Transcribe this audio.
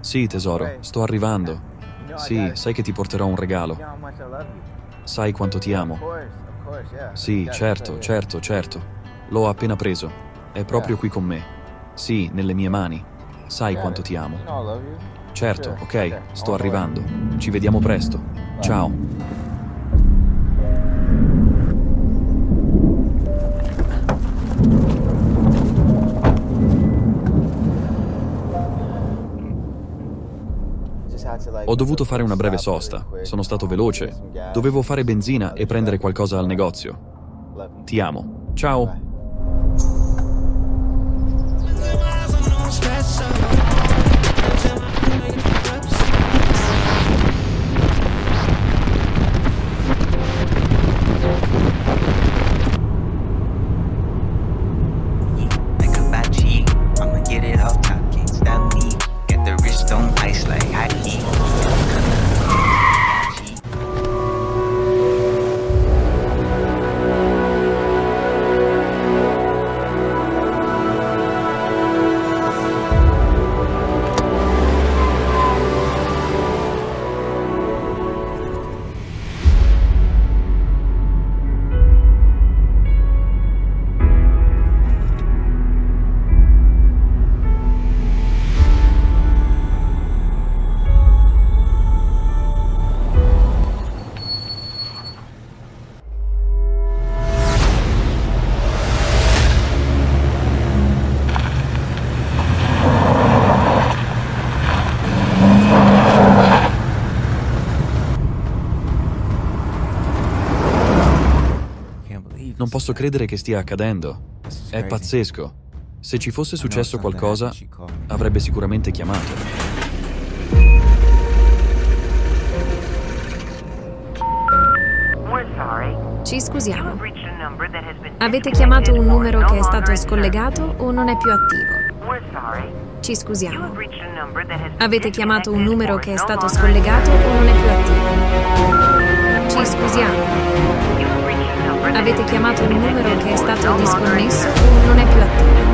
Sì, tesoro, sto arrivando. Sì, sai che ti porterò un regalo. Sai quanto ti amo. Sì, certo, certo, certo. L'ho appena preso. È proprio qui con me. Sì, nelle mie mani. Sai quanto ti amo. Certo, ok, sto arrivando. Ci vediamo presto. Ciao. Ho dovuto fare una breve sosta. Sono stato veloce. Dovevo fare benzina e prendere qualcosa al negozio. Ti amo. Ciao. Non posso credere che stia accadendo. È pazzesco. Se ci fosse successo qualcosa, avrebbe sicuramente chiamato. Ci scusiamo. Avete chiamato un numero che è stato scollegato o non è più attivo? Ci scusiamo. Avete chiamato un numero che è stato scollegato o non è più attivo? Avete chiamato un numero che è stato disconnesso o non è più attivo.